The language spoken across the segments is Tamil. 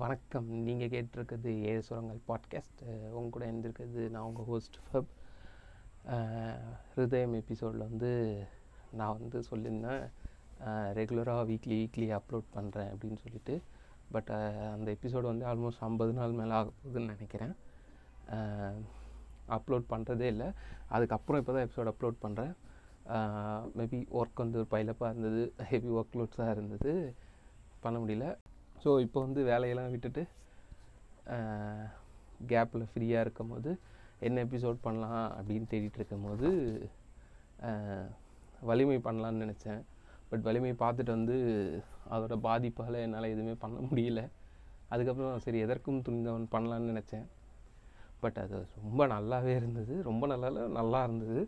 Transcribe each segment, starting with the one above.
வணக்கம். நீங்கள் கேட்டிருக்கிறது ஏழு சுரங்கள் பாட்காஸ்ட் உங்க கூட இருந்திருக்கிறது நான் உங்கள் ஹோஸ்ட் ஃபப். ஹிருதயம் எபிசோடில் வந்து நான் வந்து சொல்லியிருந்தேன் ரெகுலராக வீக்லி வீக்லி அப்லோட் பண்ணுறேன் அப்படின்னு சொல்லிட்டு. பட் அந்த எபிசோடு வந்து ஆல்மோஸ்ட் ஐம்பது நாள் மேலே ஆக போகுதுன்னு நினைக்கிறேன். அப்லோட் பண்ணுறதே இல்லை. அதுக்கப்புறம் இப்போ தான் எபிசோட் அப்லோட் பண்ணுறேன் மேபி ஒர்க் வந்து ஒரு பைலப்பாக இருந்தது ஹெவி ஒர்க் லோட்ஸாக இருந்தது. பண்ண முடியல. ஸோ இப்போ வந்து வேலையெல்லாம் விட்டுட்டு கேப்பில் ஃப்ரீயாக இருக்கும் போது என்ன எபிசோட் பண்ணலாம் அப்படின்னு தேடிட்டு இருக்கும் போது வலிமை பண்ணலான்னு நினச்சேன். பட் வலிமை பார்த்துட்டு வந்து அதோட பாதிப்பால் என்னால் எதுவுமே பண்ண முடியல. அதுக்கப்புறம் சரி எதற்கும் துணிந்தவன் பண்ணலான்னு நினச்சேன். பட் அது ரொம்ப நல்லாவே இருந்தது. ரொம்ப நல்லா நல்லா இருந்தது.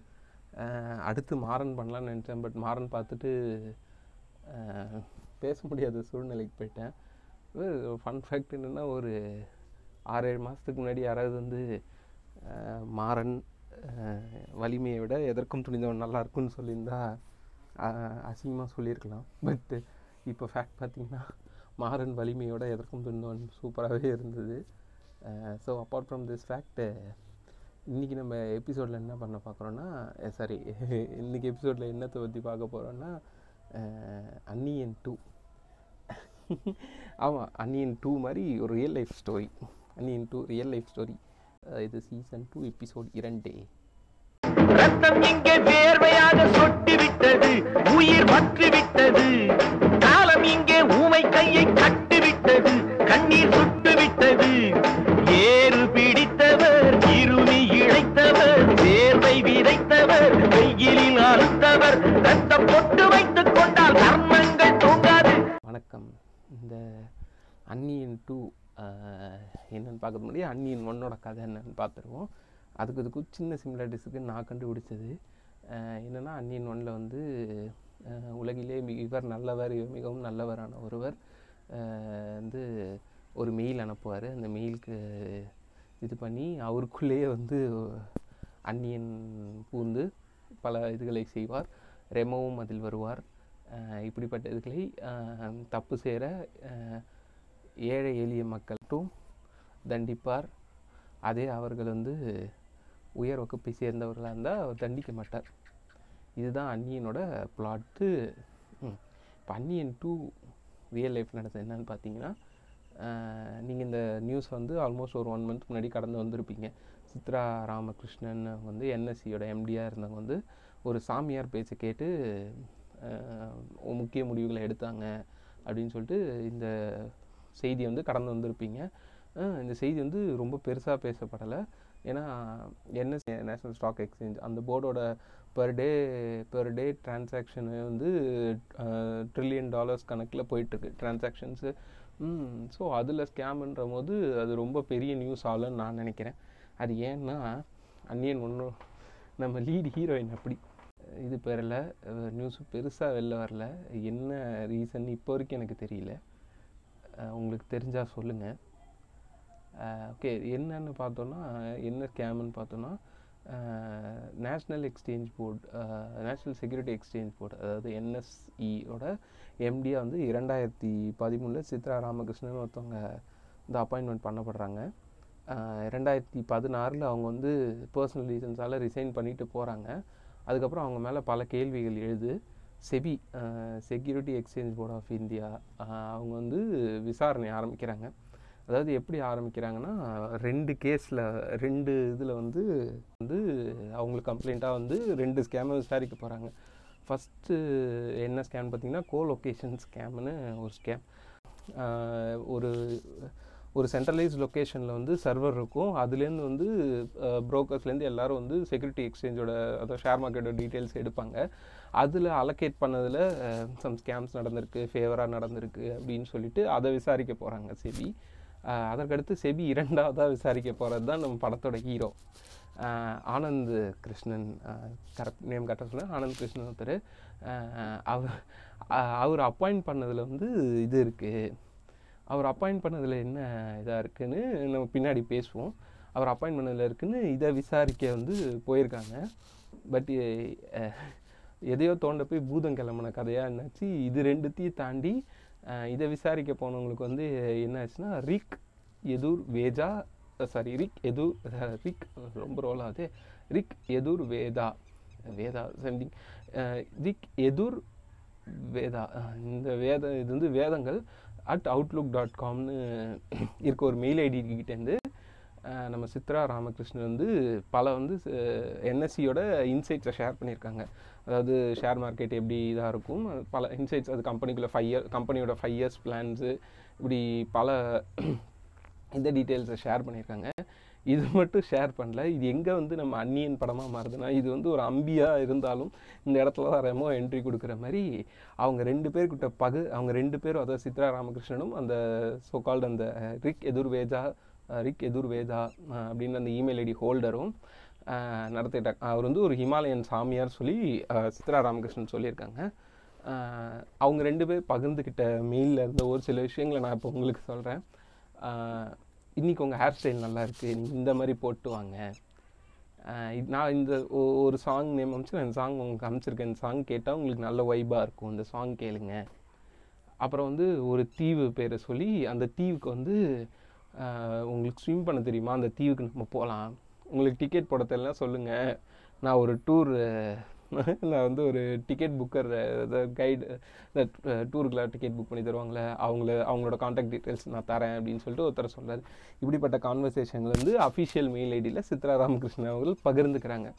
அடுத்து மாறன் பண்ணலான்னு நினச்சேன். பட் மாறன் பார்த்துட்டு பேச முடியாத சூழ்நிலைக்கு போயிட்டேன். ஃபன் ஃபேக்ட் என்னென்னா ஒரு ஆறு ஏழு மாதத்துக்கு முன்னாடி யாராவது வந்து மாறன் வலிமையை விட எதற்கும் துணிந்தவன் நல்லா இருக்குன்னு சொல்லியிருந்தா அசிங்கமாக சொல்லியிருக்கலாம். பட்டு இப்போ ஃபேக்ட் பார்த்திங்கன்னா மாறன் வலிமையோட எதற்கும் துணிந்தவன் சூப்பராகவே இருந்தது. So apart from this fact இன்றைக்கி நம்ம எபிசோடில் என்ன பண்ண பார்க்குறோன்னா சாரி இன்றைக்கி எபிசோடில் என்னத்தை பற்றி பார்க்க போகிறோன்னா அன்னியன் டூ ஆமாம் அன்னியன் டூ மாதிரி ஒரு real life story Anniyan two real life story இது சீசன் டூ எபிசோட் இரண்டு. ரத்தம் இங்கே வேர்வையாக சொட்டி விட்டது உயிர் பற்றி விட்டது என்னென்னு பார்க்க முடியாது அன்னியன் ஒன்னோட கதை என்னென்னு பார்த்துருவோம். அதுக்கு இதுக்கு சின்ன சிமிலாரிட்டிஸுக்கு நான் கண்டுபிடிச்சது. என்னென்னா அன்னியன் ஒன்னில் வந்து உலகிலே இவர் நல்லவர் இவர் மிகவும் நல்லவரான ஒருவர். வந்து ஒரு மெயில் அனுப்புவார். அந்த மெயிலுக்கு இது பண்ணி அவருக்குள்ளேயே வந்து அன்னியன் பூந்து பல இதுகளை செய்வார். ரெமோவும் அதில் வருவார். இப்படிப்பட்ட இதுகளை தப்பு செய்கிற ஏழை எளிய மக்கள்கிட்டும் தண்டிப்பார். அதே அவர்கள் வந்து உயர் வகுப்பை சேர்ந்தவர்களாக இருந்தால் அவர் தண்டிக்க மாட்டார். இதுதான் அன்னியனோட பிளாட்டு இப்போ அன்னியன் டூ ரியல் லைஃப் நடந்தது என்னன்னு பார்த்தீங்கன்னா நீங்கள் இந்த நியூஸ் வந்து ஆல்மோஸ்ட் ஒரு ஒன் மந்த் முன்னாடி கடந்து வந்திருப்பீங்க. சித்ரா ராமகிருஷ்ணன் வந்து என்எஸ்சியோட எம்டியாக இருந்தவங்க வந்து ஒரு சாமியார் பேச்சை கேட்டு முக்கிய முடிவுகளை எடுத்தாங்க அப்படின்னு சொல்லிட்டு இந்த செய்தி வந்து கடந்து வந்திருப்பீங்க. இந்த செய்தி வந்து ரொம்ப பெருசாக பேசப்படலை. ஏன்னா என்ன நேஷ்னல் ஸ்டாக் எக்ஸ்சேஞ்ச் அந்த போர்டோட per day per day transaction வந்து ட்ரில்லியன் டாலர்ஸ் கணக்கில் போயிட்டுருக்கு. டிரான்சாக்ஷன்ஸு ஸோ அதில் ஸ்கேம்ன்ற போது அது ரொம்ப பெரிய நியூஸ் ஆகலன்னு நான் நினைக்கிறேன். அது ஏன்னா அன்னியன் ஒன்றும் நம்ம லீட் ஹீரோயின் அப்படி. இது பெறல நியூஸ் பெருசாக வெளில வரல. என்ன ரீசன் இப்போ வரைக்கும் எனக்கு தெரியல. உங்களுக்கு தெரிஞ்சால் சொல்லுங்கள் ஓகே என்னன்னு பார்த்தோன்னா என்ன ஸ்கேம்னு பார்த்தோன்னா national exchange board national security exchange board அதாவது என்எஸ்இயோட எம்டியாக வந்து இரண்டாயிரத்தி பதிமூணில் சித்ரா ராமகிருஷ்ணன் ஒருத்தவங்க இந்த அப்பாயின்மெண்ட் பண்ணப்படுறாங்க. ரெண்டாயிரத்தி பதினாறில் அவங்க வந்து பர்சனல் ரீசன்ஸால் ரிசைன் பண்ணிட்டு போகிறாங்க அதுக்கப்புறம் அவங்க மேலே பல கேள்விகள் எழுது. SEBI security exchange board of India அவங்க வந்து விசாரணை ஆரம்பிக்கிறாங்க. அதாவது எப்படி ஆரம்பிக்கிறாங்கன்னா ரெண்டு கேஸில் ரெண்டு இதில் வந்து வந்து அவங்களுக்கு கம்ப்ளைண்ட்டாக வந்து ரெண்டு ஸ்கேமை விசாரிக்க போகிறாங்க ஃபஸ்ட்டு என்ன ஸ்கேம் பார்த்திங்கன்னா கோ லொக்கேஷன் ஸ்கேம்னு ஒரு ஸ்கேம் ஒரு ஒரு சென்ட்ரலைஸ் லொக்கேஷனில் வந்து சர்வர் இருக்கும். அதுலேருந்து வந்து ப்ரோக்கர்ஸ்லேருந்து எல்லோரும் வந்து செக்யூரிட்டி எக்ஸ்சேஞ்சோட அதாவது ஷேர் மார்க்கெட்டோட டீட்டெயில்ஸ் எடுப்பாங்க. அதில் அலோகேட் பண்ணதில் சம் ஸ்கேம்ஸ் நடந்திருக்கு ஃபேவராக நடந்திருக்கு அப்படின்னு சொல்லிட்டு அதை விசாரிக்க போகிறாங்க செபி அதற்கடுத்து செபி இரண்டாவதாக விசாரிக்க போகிறது தான் நம்ம படத்தோட hero. Anand Krishnan correct name கரெக்டாக சொல்ல ஆனந்த் கிருஷ்ணன் ஒருத்தர். அவர் அவர் அப்பாயிண்ட் பண்ணதில் வந்து இது இருக்குது அவர் அப்பாயிண்ட் பண்ணதில் என்ன இதாக இருக்குதுன்னு நம்ம பின்னாடி பேசுவோம். அவர் அப்பாயிண்ட் பண்ணதில் இருக்குதுன்னு இதை விசாரிக்க வந்து போயிருக்காங்க. பட் எதையோ தோண்ட போய் பூதம் கிளம்புன கதையாக என்னாச்சு? இது ரெண்டுத்தையும் தாண்டி இதை விசாரிக்க போனவங்களுக்கு வந்து என்ன ஆச்சுன்னா ரிக் எதுர் வேஜா சாரி ரிக் எதுர் ரிக் ரொம்ப ரோல் ஆகுது. ரிக் எதுர் வேதா வேதா சம்திங் ரிக் எதுர் வேதா இந்த வேத இது வந்து வேதங்கள் அட் அவுட்லுக் டாட் காம்னு இருக்க ஒரு மெயில் ஐடி கிட்டேருந்து நம்ம சித்ரா ராமகிருஷ்ணன் வந்து பல வந்து என்எஸ்சியோட இன்சைட்ஸை ஷேர் பண்ணியிருக்காங்க. அதாவது ஷேர் மார்க்கெட் எப்படி இதாக இருக்கும்? பல இன்சைட்ஸ் அது கம்பெனிக்குள்ளே ஃபைவ் இயர் கம்பெனியோட ஃபைவ் இயர்ஸ் பிளான்ஸு இப்படி பல இந்த டீட்டெயில்ஸை ஷேர் பண்ணியிருக்காங்க. இது மட்டும் ஷேர் பண்ணல. இது எங்கே வந்து நம்ம அன்னியன் படமாக மாறுதுன்னா இது வந்து ஒரு அம்பியாக இருந்தாலும் இந்த இடத்துல தான் ரெமோ என்ட்ரி கொடுக்குற மாதிரி அவங்க ரெண்டு பேர்கிட்ட பகு அவங்க ரெண்டு பேரும் அதாவது சித்ரா ராமகிருஷ்ணனும் அந்த சோகால்டு அந்த ரிக் எதிர்வேஜா ரிக் எதுர்வேதா அப்படின்னு அந்த இமெயில் ஐடி ஹோல்டரும் நடத்திட்டாங்க. அவர் வந்து ஒரு ஹிமாலயன் சாமியார் சொல்லி சித்ரா ராமகிருஷ்ணன் சொல்லியிருக்காங்க. அவங்க ரெண்டு பேர் பகிர்ந்துக்கிட்ட மெயிலில் இருந்த ஒரு சில விஷயங்களை நான் இப்போ உங்களுக்கு சொல்கிறேன் இன்றைக்கி உங்கள் ஹேர் ஸ்டைல் நல்லா இருக்குது நீங்கள் இந்த மாதிரி போட்டு வாங்க. நான் இந்த ஒரு சாங் நேம் அமைச்சு நான் இந்த சாங் உங்களுக்கு அமைச்சிருக்கேன். இந்த சாங் கேட்டால் உங்களுக்கு நல்ல வைபாக இருக்கும். இந்த சாங் கேளுங்க. அப்புறம் வந்து ஒரு தீவு பேரை சொல்லி அந்த தீவுக்கு வந்து உங்களுக்கு ஸ்விம் பண்ண தெரியுமா? அந்த தீவுக்கு நம்ம போகலாம் உங்களுக்கு டிக்கெட் போட தெரியல சொல்லுங்கள் நான் ஒரு டூர் நான் வந்து ஒரு டிக்கெட் புக்கர் கைடு இந்த டூருக்குலாம் டிக்கெட் புக் பண்ணி தருவாங்களே அவங்கள அவங்களோட காண்டாக்ட் டீட்டெயில்ஸ் நான் தரேன் அப்படின்னு சொல்லிட்டு ஒருத்தர் சொல்கிறார் இப்படிப்பட்ட கான்வர்சேஷன்கள் வந்து அஃபிஷியல் மெயில் ஐடியில் சித்ரா ராமகிருஷ்ணன் அவர்கள் பகிர்ந்துக்கிறாங்க.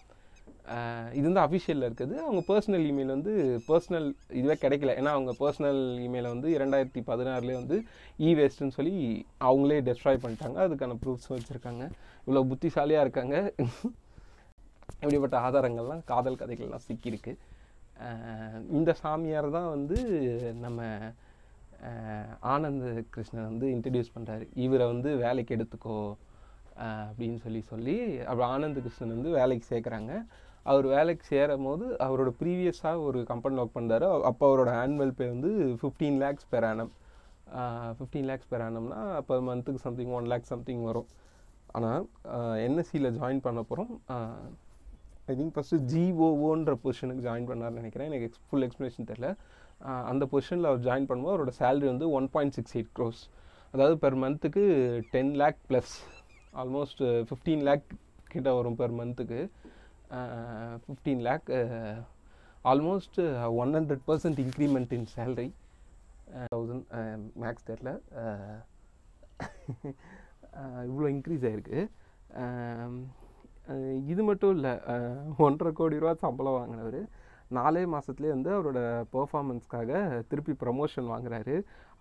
இது வந்து அஃபிஷியலில் இருக்குது. அவங்க பர்சனல் இமெயில் வந்து பர்சனல் இதுவே கிடைக்கல. ஏன்னா அவங்க பர்சனல் இமெயிலை வந்து இரண்டாயிரத்தி பதினாறுலேயே வந்து இ வேஸ்ட்டுன்னு சொல்லி அவங்களே டெஸ்ட்ராய் பண்ணிட்டாங்க. அதுக்கான ப்ரூஃப்ஸ் வச்சுருக்காங்க. இவ்வளோ புத்திசாலியாக இருக்காங்க. இப்படிப்பட்ட ஆதாரங்கள்லாம் காதல் கதைகள்லாம் சிக்கியிருக்கு. இந்த சாமியார் தான் வந்து நம்ம ஆனந்த கிருஷ்ணன் வந்து இன்ட்ரடியூஸ் பண்ணுறாரு இவரை வந்து வேலைக்கு எடுத்துக்கோ அப்படின்னு சொல்லி சொல்லி அப்புறம் ஆனந்த கிருஷ்ணன் வந்து வேலைக்கு சேர்க்குறாங்க. அவர் வேலைக்கு சேரும் போது அவரோட ப்ரீவியஸாக ஒரு கம்பெனியில் ஒர்க் பண்ணுறாரு அப்போ அவரோட ஆனுவல் பே வந்து fifteen lakhs per annum fifteen lakhs per ஆனம்னா அப்போ மந்த்துக்கு சம்திங் ஒன் லேக் சம்திங் வரும். ஆனால் என்எஸ்சியில் ஜாயின் பண்ண போகிறோம் ஐ திங்க் ஃபஸ்ட்டு ஜிஓஓன்ற பொசிஷனுக்கு ஜாயின் பண்ணார்னு நினைக்கிறேன். எனக்கு எக்ஸ் ஃபுல் எக்ஸ்ப்ளனேஷன் தெரில அந்த பொசிஷனில் அவர் ஜாயின் பண்ணும்போது அவரோட சேலரி வந்து one point six eight crores அதாவது பெர் மந்த்துக்கு ten lakh plus almost fifteen lakh கிட்ட வரும் பெர் மந்த்துக்கு fifteen lakh almost one hundred percent increment in salary thousand max டேட்டில் இவ்வளோ இன்க்ரீஸ் ஆகிருக்கு இது மட்டும் இல்லை uh, ஒன்றரை கோடி ரூபா சம்பளம் வாங்கினவர் நாலே மாதத்துலேயே வந்து அவரோட பெர்ஃபார்மன்ஸ்க்காக திருப்பி ப்ரமோஷன் வாங்குறாரு.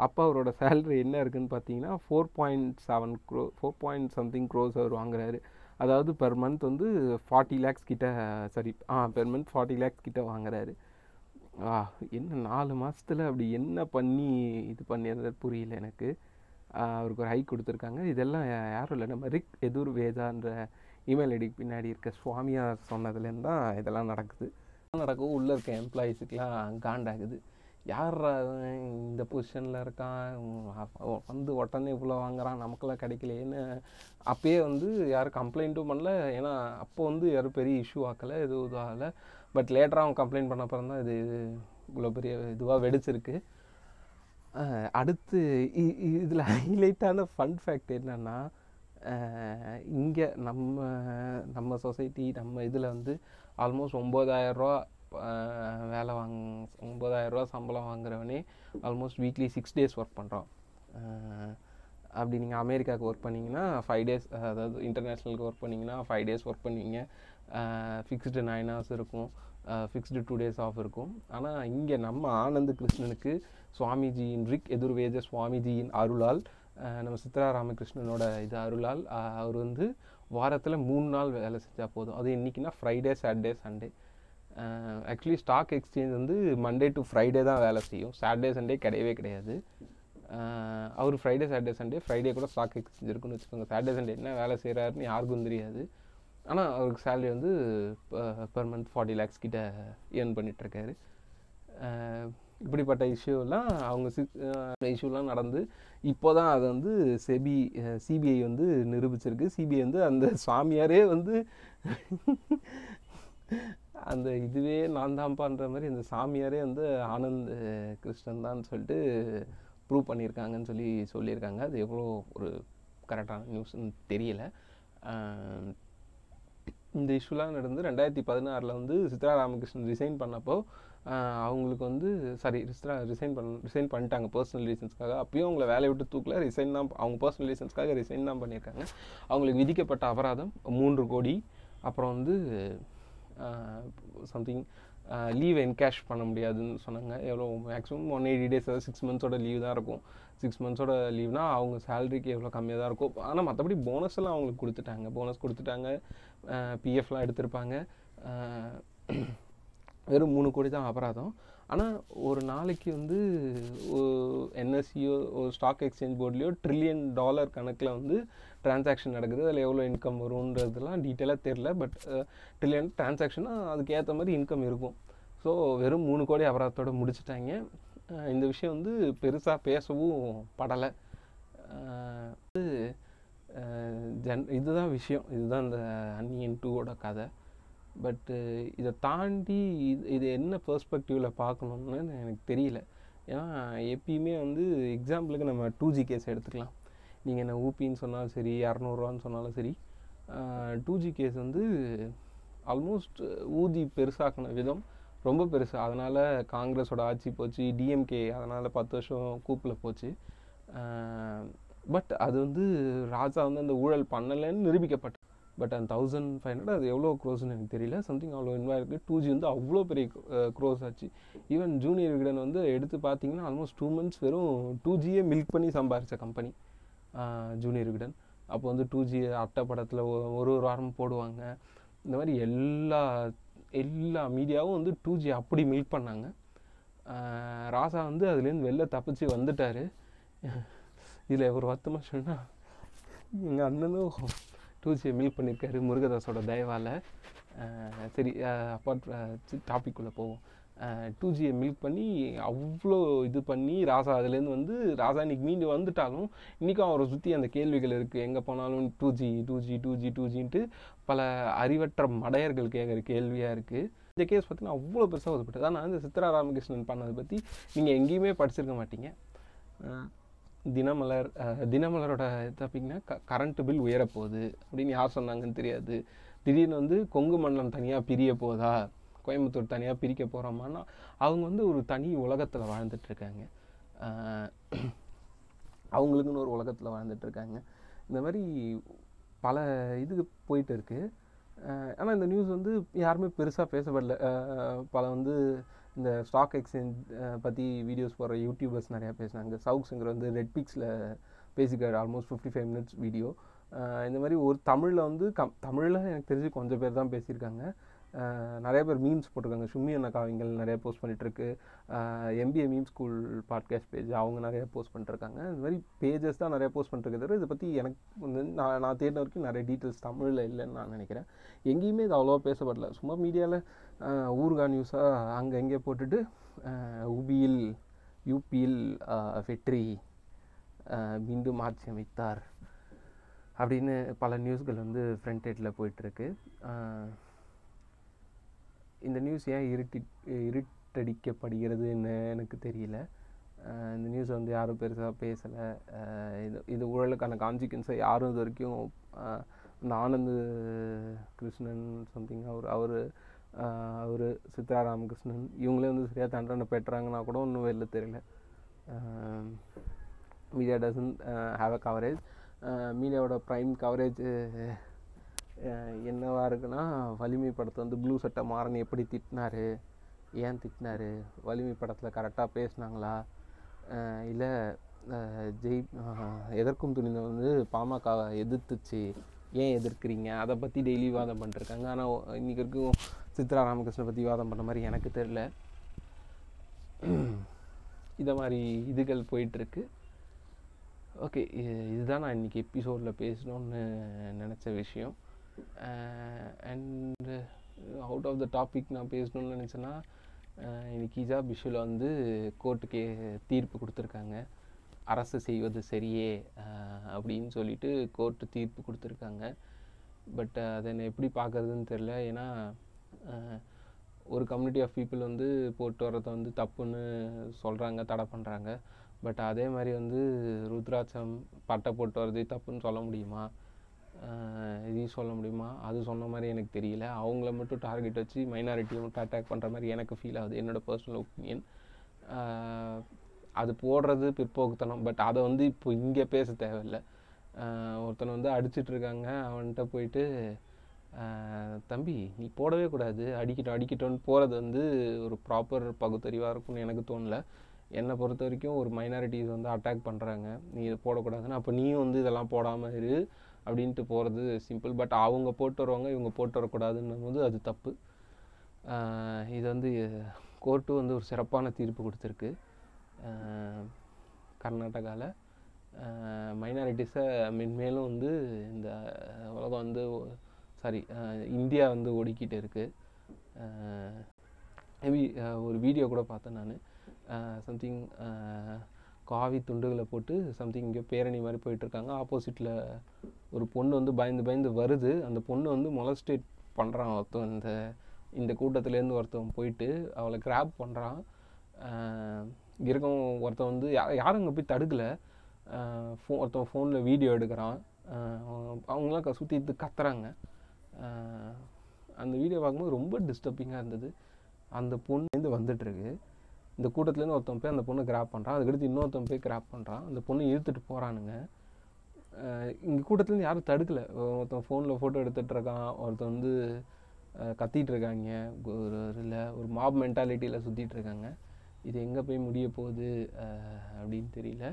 அப்போ அவரோட சேலரி என்ன இருக்குதுன்னு பார்த்தீங்கன்னா four point seven crore four point something crores அவர் வாங்குறாரு. அதாவது பெர் மந்த் வந்து ஃபார்ட்டி லேக்ஸ் கிட்ட sorry ah per month forty lakhs கிட்ட வாங்குறாரு. ஆ என்ன நாலு மாதத்தில் அப்படி என்ன பண்ணி இது பண்ணியிருந்தது புரியல எனக்கு. அவருக்கு ஒரு ஹைக் கொடுத்துருக்காங்க. இதெல்லாம் யாரும் இல்லை. நம்ம ரிக் எதுர் வேதான்ற இமெயில் ஐடிக்கு பின்னாடி இருக்க சுவாமியார் சொன்னதுலேருந்து தான் இதெல்லாம் நடக்குது. நடக்கும் உள்ளே இருக்க எம்ப்ளாயீஸுக்கெலாம் காண்டாகுது. யார் இந்த பொசிஷனில் இருக்கான்? வந்து உடனே இவ்வளோ வாங்குறான் நமக்கெல்லாம் கிடைக்கலையேன்னு அப்போயே வந்து யாரும் கம்ப்ளைண்ட்டும் பண்ணல. ஏன்னா அப்போ வந்து யாரும் பெரிய இஷ்யூ ஆக்கலை எதுவும் இதுவும் ஆகலை. பட் லேட்டராக அவன் கம்ப்ளைண்ட் பண்ண அப்புறம் தான் இது இவ்வளோ பெரிய இதுவாக வெடிச்சிருக்கு. அடுத்து இதில் ஹைலைட்டான ஃபன் ஃபேக்ட் என்னென்னா இங்கே நம்ம நம்ம சொசைட்டி நம்ம இதில் வந்து ஆல்மோஸ்ட் ஒம்பதாயிரரூவா வேலை வாங் ஒம்பதாயிரரூவா சம்பளம் வாங்குறவனே almost weekly six days work பண்ணுறான் அப்படி நீங்கள் அமெரிக்காவுக்கு ஒர்க் பண்ணிங்கன்னா ஃபைவ் டேஸ் அதாவது இன்டர்நேஷ்னலுக்கு ஒர்க் பண்ணிங்கன்னா ஃபைவ் டேஸ் ஒர்க் பண்ணுவீங்க. ஃபிக்ஸ்டு நைன் ஹவர்ஸ் இருக்கும். ஃபிக்ஸ்டு டூ டேஸ் ஆஃப் இருக்கும். ஆனால் இங்கே நம்ம ஆனந்த் கிருஷ்ணனுக்கு சுவாமிஜியின் ரிக் எதிர்வேத சுவாமிஜியின் அருளால் நம்ம சித்ரா ராமகிருஷ்ணனோட இது அருளால் அவர் வந்து வாரத்தில் மூணு நாள் வேலை செஞ்சால் போதும். அது என்னைக்குன்னா Friday Saturday Sunday actually stock exchange வந்து மண்டே டு ஃப்ரைடே தான் வேலை செய்யும். சாட்டர்டே சண்டே கிடையவே கிடையாது. அவர் ஃப்ரைடே சாட்டர்டே சண்டே ஃப்ரைடே கூட ஸ்டாக் எக்ஸ்சேஞ்ச் இருக்குன்னு வச்சுக்கோங்க. சாட்டர்டே சண்டே என்ன வேலை செய்கிறாருன்னு யாருக்கும் தெரியாது. ஆனால் அவருக்கு சேலரி வந்து பெர் மந்த் ஃபார்ட்டி லேக்ஸ் கிட்ட ஏர்ன் பண்ணிகிட்ருக்காரு இப்படிப்பட்ட இஷ்யூலாம் அவங்க இஷ்யூலாம் நடந்து இப்போ தான் அதை வந்து செபி சிபிஐ வந்து நிரூபிச்சிருக்கு. சிபிஐ வந்து அந்த சாமியாரே வந்து அந்த இதுவே நான் தான்ப்பான்ற மாதிரி இந்த சாமியாரே வந்து ஆனந்த் கிருஷ்ணன் தான் சொல்லிட்டு ப்ரூவ் பண்ணியிருக்காங்கன்னு சொல்லி சொல்லியிருக்காங்க. அது எவ்வளோ ஒரு கரெக்டான நியூஸ்ன்னு தெரியல. இந்த இஷ்யூலாம் நடந்து ரெண்டாயிரத்தி பதினாறில் வந்து சித்ரா ராமகிருஷ்ணன் ரிசைன் பண்ணப்போ அவங்களுக்கு வந்து சாரி ரிஸ்ரா ரிசைன் பண்ண ரிசைன் பண்ணிட்டாங்க பர்சனல் ரீசன்ஸ்க்காக அப்பயும் அவங்கள வேலையை விட்டு தூக்கல ரிசைன் தான் அவங்க பர்சனல் ரீசன்ஸ்க்காக ரிசைன் தான் பண்ணியிருக்காங்க. அவங்களுக்கு விதிக்கப்பட்ட அபராதம் மூன்று கோடி. அப்புறம் வந்து சம்திங் லீவ் என்கேஷ் பண்ண முடியாதுன்னு சொன்னாங்க. எவ்வளோ மேக்ஸிமம் ஒன் எயிட்டி டேஸ் அதாவது சிக்ஸ் மந்த்ஸோட லீவ் தான் இருக்கும். சிக்ஸ் மந்த்ஸோட லீவ்னா அவங்க சேலரிக்கு எவ்வளோ கம்மியாக தான் இருக்கும். ஆனால் மற்றபடி போனஸ் எல்லாம் அவங்களுக்கு கொடுத்துட்டாங்க. போனஸ் கொடுத்துட்டாங்க. பிஎஃப்லாம் எடுத்திருப்பாங்க. வெறும் மூணு கோடி தான் அபராதம். ஆனால் ஒரு நாளைக்கு வந்து என்எஸ்சியோ ஒரு ஸ்டாக் எக்ஸ்சேஞ்ச் போர்ட்லேயோ ட்ரில்லியன் டாலர் கணக்கில் வந்து டிரான்சாக்ஷன் நடக்குது அதில் எவ்வளோ இன்கம் வரும்ன்றதுலாம் டீட்டெயிலாக தெரில பட் ட்ரில்லியன் டிரான்சாக்ஷன்னா அதுக்கேற்ற மாதிரி இன்கம் இருக்கும். ஸோ வெறும் மூணு கோடி அபராதத்தோட முடிச்சிட்டாங்க. இந்த விஷயம் வந்து பெருசாக பேசவும் படலை. வந்து ஜன் இதுதான் விஷயம். இதுதான் இந்த அன்னியன் டூவோட கதை. பட்டு இதை தாண்டி இது இது என்ன பெர்ஸ்பெக்டிவில் பார்க்கணுன்னு எனக்கு தெரியல. ஏன்னா எப்பயுமே வந்து எக்ஸாம்பிளுக்கு நம்ம டூ ஜி கேஸ் எடுத்துக்கலாம். நீங்கள் என்ன ஊபின்னு சொன்னாலும் சரி இரநூறுவான்னு சொன்னாலும் சரி டூ ஜி கேஸ் வந்து ஆல்மோஸ்ட் ஊதி பெருசாக்கின விதம் ரொம்ப பெருசு. அதனால் காங்கிரஸோட ஆட்சி போச்சு டிஎம்கே அதனால் பத்து வருஷம் கூப்பில் போச்சு. பட் அது வந்து ராஜா வந்து அந்த ஊழல் பண்ணலைன்னு நிரூபிக்கப்பட்டது பட் அந்த தௌசண்ட் ஃபைவ் ஹண்ட்ரட் அது எவ்வளோ க்ரோஸ்னு எனக்கு தெரியல. சம்திங் அவ்வளோ இன்வாய் இருக்குது டூ ஜி வந்து அவ்வளோ பெரிய க்ரோஸ் ஆச்சு. ஈவன் ஜூனியர் விகடன் வந்து எடுத்து பார்த்தீங்கன்னா ஆல்மோஸ்ட் டூ மந்த்ஸ் வெறும் டூ ஜியே மில்க் பண்ணி சம்பாரித்த கம்பெனி ஜூனியர் அப்போ வந்து டூ ஜி அட்டை படத்தில் ஒரு ஒரு வாரம் போடுவாங்க. இந்த மாதிரி எல்லா எல்லா மீடியாவும் வந்து டூ ஜி அப்படி மில்க் பண்ணாங்க. ராசா வந்து அதுலேருந்து வெளில தப்பிச்சு வந்துட்டார். இதில் ஒரு வருத்தமாக சொன்னால் எங்கள் அண்ணனும் டூ ஜியை மில்க் பண்ணியிருக்காரு முருகதாஸோட தயவால். சரி அப்பார்ட் டாபிக்குள்ளே போவோம். டூ ஜியை மில்க் பண்ணி அவ்வளோ இது பண்ணி ராசா அதுலேருந்து வந்து ராசா இன்றைக்கி மீண்டு வந்துட்டாலும் இன்றைக்கும் அவரை சுற்றி அந்த கேள்விகள் இருக்குது எங்கே போனாலும் two G two G two G two ஜின்ட்டு பல அறிவற்ற மடையர்கள் கேட்குற கேள்வியாக இருக்குது இந்த கேஸ் பார்த்தீங்கன்னா அவ்வளோ பெருசாக ஒதுப்பட்டது ஆனால் இந்த சித்ரா ராமகிருஷ்ணன் பண்ணதை பற்றி நீங்கள் எங்கேயுமே படிச்சிருக்க மாட்டீங்க. தினமலர் தினமலரோட தினமலரோட பார்த்தீங்கன்னா க கரண்ட்டு பில் உயரப்போகுது அப்படின்னு யார் சொன்னாங்கன்னு தெரியாது. திடீர்னு வந்து கொங்கு மண்டலம் தனியாக பிரிய போதா? கோயம்புத்தூர் தனியாக பிரிக்க போகிறோமான்னா அவங்க வந்து ஒரு தனி உலகத்தில் வாழ்ந்துட்டுருக்காங்க. அவங்களுக்குன்னு ஒரு உலகத்தில் வாழ்ந்துட்டுருக்காங்க. இந்த மாதிரி பல இதுக்கு போயிட்டு இருக்குது ஆனால் இந்த நியூஸ் வந்து யாருமே பெருசாக பேசப்படல. பல வந்து இந்த ஸ்டாக் எக்ஸ்சேஞ்ச் பற்றி வீடியோஸ் போடுற யூடியூபர்ஸ் நிறையா பேசுனாங்க. சவுக்ஸுங்கிற வந்து ரெட் பிக்ஸில் பேசிக்கிற almost fifty five minutes video இந்த மாதிரி ஒரு தமிழில் வந்து கம் தமிழில் எனக்கு தெரிஞ்சு கொஞ்சம் பேர் தான் பேசியிருக்காங்க. நிறைய பேர் மீம்ஸ் போட்டிருக்காங்க. சும்மி அண்ணா காவிங்கள் நிறைய post பண்ணிகிட்ருக்கு MBA meme school podcast page அவங்க நிறைய போஸ்ட் பண்ணிட்டுருக்காங்க. இந்த மாதிரி பேஜஸ் தான் நிறைய போஸ்ட் பண்ணிருக்கே இதை பற்றி எனக்கு வந்து நான் நான் தேடின வரைக்கும் நிறைய டீட்டெயில்ஸ் தமிழில் இல்லைன்னு நான் நினைக்கிறேன். எங்கேயுமே இது அவ்வளோவா பேசப்படல. சும்மா மீடியாவில் ஊர்கா நியூஸாக அங்கே எங்கே போட்டுட்டு உபியில் யூபியில் வெற்றி மீண்டும் ஆட்சி அமைத்தார் அப்படின்னு பல நியூஸ்கள் வந்து ஃப்ரண்ட் ஹெட்டில் போயிட்டுருக்கு. இந்த நியூஸ் ஏன் இருட்டி இருட்டடிக்கப்படுகிறதுன்னு எனக்கு தெரியல. இந்த நியூஸ் வந்து யாரும் பெருசாக பேசலை. இது இது ஊழலுக்கான கான்சிக்வன்ஸை யாரும் இது வரைக்கும் இந்த ஆனந்த் கிருஷ்ணன் சம்திங் அவர் அவர் அவர் சித்ரா ராமகிருஷ்ணன் இவங்களே வந்து சரியாக தண்டனை பெற்றாங்கன்னா கூட ஒன்றும் வெளில தெரியல. Media doesn't have a coverage மீடியாவோட prime coverage என்னவாக இருக்குன்னா வலிமை படத்தை வந்து ப்ளூ சட்டை மாறன் எப்படி திட்டினாரு? ஏன் திட்டினாரு? வலிமை படத்தில் கரெக்டாக பேசினாங்களா? இல்லை ஜெய் எதற்கும் துணிந்த வந்து பாமக எதிர்த்துச்சு. ஏன் எதிர்க்கிறீங்க? அதை பற்றி டெய்லி விவாதம் பண்ணிருக்காங்க. ஆனால் இன்றைக்கி வரைக்கும் சித்ரா ராமகிருஷ்ணன் பற்றி விவாதம் பண்ண மாதிரி எனக்கு தெரில இதை மாதிரி இதுகள் போயிட்டுருக்கு. ஓகே இதுதான் நான் இன்றைக்கி எபிசோடில் பேசணும்னு நினச்ச விஷயம். And out of the topic நான் பேசணும்னு நினச்சேன்னா uh, இன்னைக்கு ஹிஜாப் இஷ்யூவில் வந்து கோர்ட்டுக்கு தீர்ப்பு கொடுத்துருக்காங்க. அரசு செய்வது சரியே uh, அப்படின்னு சொல்லிட்டு கோர்ட்டு தீர்ப்பு கொடுத்துருக்காங்க. பட் uh, அதை என்னை எப்படி பார்க்கறதுன்னு தெரில ஏன்னா ஒரு கம்யூனிட்டி ஆஃப் பீப்புள் வந்து போட்டு வர்றதை வந்து தப்புன்னு சொல்கிறாங்க தடை பண்ணுறாங்க பட் அதே மாதிரி வந்து ருத்ராட்சம் பட்டை போட்டு வரது தப்புன்னு சொல்ல முடியுமா? இதையும் சொல்ல முடியுமா? அது சொன்ன மாதிரி எனக்கு தெரியல. அவங்கள மட்டும் டார்கெட் வச்சு மைனாரிட்டியை மட்டும் அட்டாக் பண்ணுற மாதிரி எனக்கு ஃபீல் ஆகுது. என்னோடய பர்சனல் ஒப்பீனியன் அது போடுறது பிற்போக்குத்தனம். பட் அதை வந்து இப்போ இங்கே பேச தேவையில்லை. ஒருத்தனை வந்து அடிச்சிட்ருக்காங்க அவன்கிட்ட போயிட்டு தம்பி நீ போடவே கூடாது. அடிக்கட்டும் அடிக்கட்டும்னு போகிறது வந்து ஒரு ப்ராப்பர் பகுத்தறிவாக இருக்கும்னு எனக்கு தோணல. என்னை பொறுத்த வரைக்கும் ஒரு மைனாரிட்டிஸ் வந்து அட்டாக் பண்ணுறாங்க நீ இதை போடக்கூடாதுன்னு. அப்போ நீயும் வந்து இதெல்லாம் போடாமல் இரு. அப்படின்ட்டு போகிறது சிம்பிள் பட் அவங்க போட்டு வருவாங்க இவங்க போட்டு வரக்கூடாதுன்னும் போது அது தப்பு. இது வந்து கோர்ட்டு வந்து ஒரு சிறப்பான தீர்ப்பு கொடுத்துருக்கு. கர்நாடகாவில் மைனாரிட்டிஸை மென்மேலும் வந்து இந்த உலகம் வந்து சாரி இந்தியா வந்து ஒடுக்கிட்டு இருக்குது ஒரு வீடியோ கூட பார்த்தேன் நான். சம்திங் காவி துண்டுகளை போட்டு சம்திங் இங்கே பேரணி மாதிரி போயிட்டுருக்காங்க. ஆப்போசிட்டில் ஒரு பொண்ணு வந்து பயந்து பயந்து வருது. அந்த பொண்ணு வந்து மொலஸ்டேட் பண்ணுறான் ஒருத்தன். இந்த இந்த கூட்டத்துலேருந்து ஒருத்தன் போயிட்டு அவளை கிராப் பண்ணுறான் இருக்கும் ஒருத்தன் வந்து யா யாரும் அங்கே போய் தடுக்கலை. ஃபோ ஒருத்தன் ஃபோனில் வீடியோ எடுக்கிறான். அவங்களாம் க சுற்றி கத்துறாங்க. அந்த வீடியோ பார்க்கும்போது ரொம்ப டிஸ்டர்பிங்காக இருந்தது. அந்த பொண்ணு வந்துட்டுருக்கு. இந்த கூட்டத்துலேருந்து ஒருத்தன் போய் அந்த பொண்ணை கிராப் பண்ணுறான் அதுக்கடுத்து இன்னொருத்தன் போய் கிராப் பண்ணுறான் அந்த பொண்ணை இழுத்துட்டு போகிறானுங்க இங்கே கூட்டத்துலேருந்து யாரும் தடுக்கலை. ஒருத்தன் ஃபோனில் ஃபோட்டோ எடுத்துகிட்டு இருக்கான். ஒருத்தன் வந்து கத்திகிட்டு இருக்காங்க. ஒரு இல்லை ஒரு மாப் மென்டாலிட்டியில் சுற்றிட்டு இருக்காங்க. இது எங்கே போய் முடிய போகுது? அப்படின்னு தெரியல.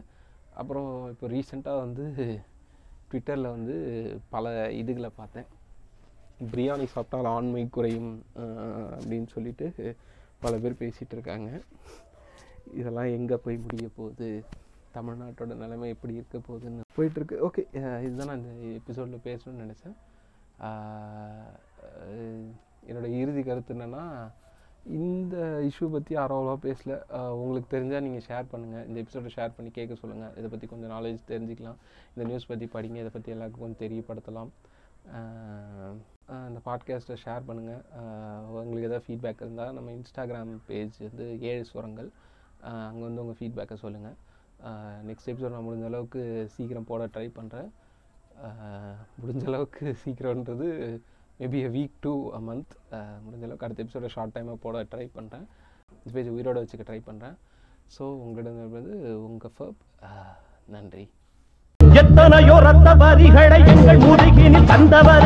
அப்புறம் இப்போ ரீசெண்டாக வந்து ட்விட்டரில் வந்து பல இதுகளை பார்த்தேன். பிரியாணி சாப்பிட்டால் ஆண்மை குறையும் அப்படின்னு சொல்லிட்டு பல பேர் பேசிகிட்டு இருக்காங்க இதெல்லாம் எங்கே போய் முடிய போகுது? தமிழ்நாட்டோட நிலைமை எப்படி இருக்க போகுதுன்னு போயிட்டுருக்கு. ஓகே இதுதான் நான் இந்த எபிசோடில் பேசணும்னு நினச்சேன். என்னோட இறுதி கருத்து என்னென்னா இந்த இஷ்யூ பற்றி யாரும் அவ்வளோவா பேசல. உங்களுக்கு தெரிஞ்சால் நீங்கள் ஷேர் பண்ணுங்கள் இந்த எபிசோடை ஷேர் பண்ணி கேட்க சொல்லுங்கள் இதை பற்றி கொஞ்சம் நாலேஜ் தெரிஞ்சுக்கலாம். இந்த நியூஸ் பற்றி படிங்க. இதை பற்றி எல்லாருக்கும் கொஞ்சம் தெரியப்படுத்தலாம். இந்த பாட்காஸ்ட்டை ஷேர் பண்ணுங்கள் உங்களுக்கு எதாவது ஃபீட்பேக் இருந்தால் நம்ம இன்ஸ்டாகிராம் பேஜ் வந்து ஏழு சுரங்கள் அங்கே வந்து உங்கள் ஃபீட்பேக்கை சொல்லுங்கள் நெக்ஸ்ட் எபிசோட் நான் முடிஞ்ச அளவுக்கு சீக்கிரம் போட ட்ரை பண்ணுறேன் முடிஞ்ச அளவுக்கு சீக்கிரம்ன்றது maybe a week to a month முடிஞ்ச அளவுக்கு அடுத்த எபிசோட ஷார்ட் டைமாக போட ட்ரை பண்ணுறேன் இந்த பேஜ் உயிரோட வச்சுக்க ட்ரை பண்ணுறேன் ஸோ உங்களிடம் வந்து உங்கள் ஃபப் நன்றி. எத்தனையோ ரத்த வரிகளை எங்கள் முதுகினில் தந்தவர்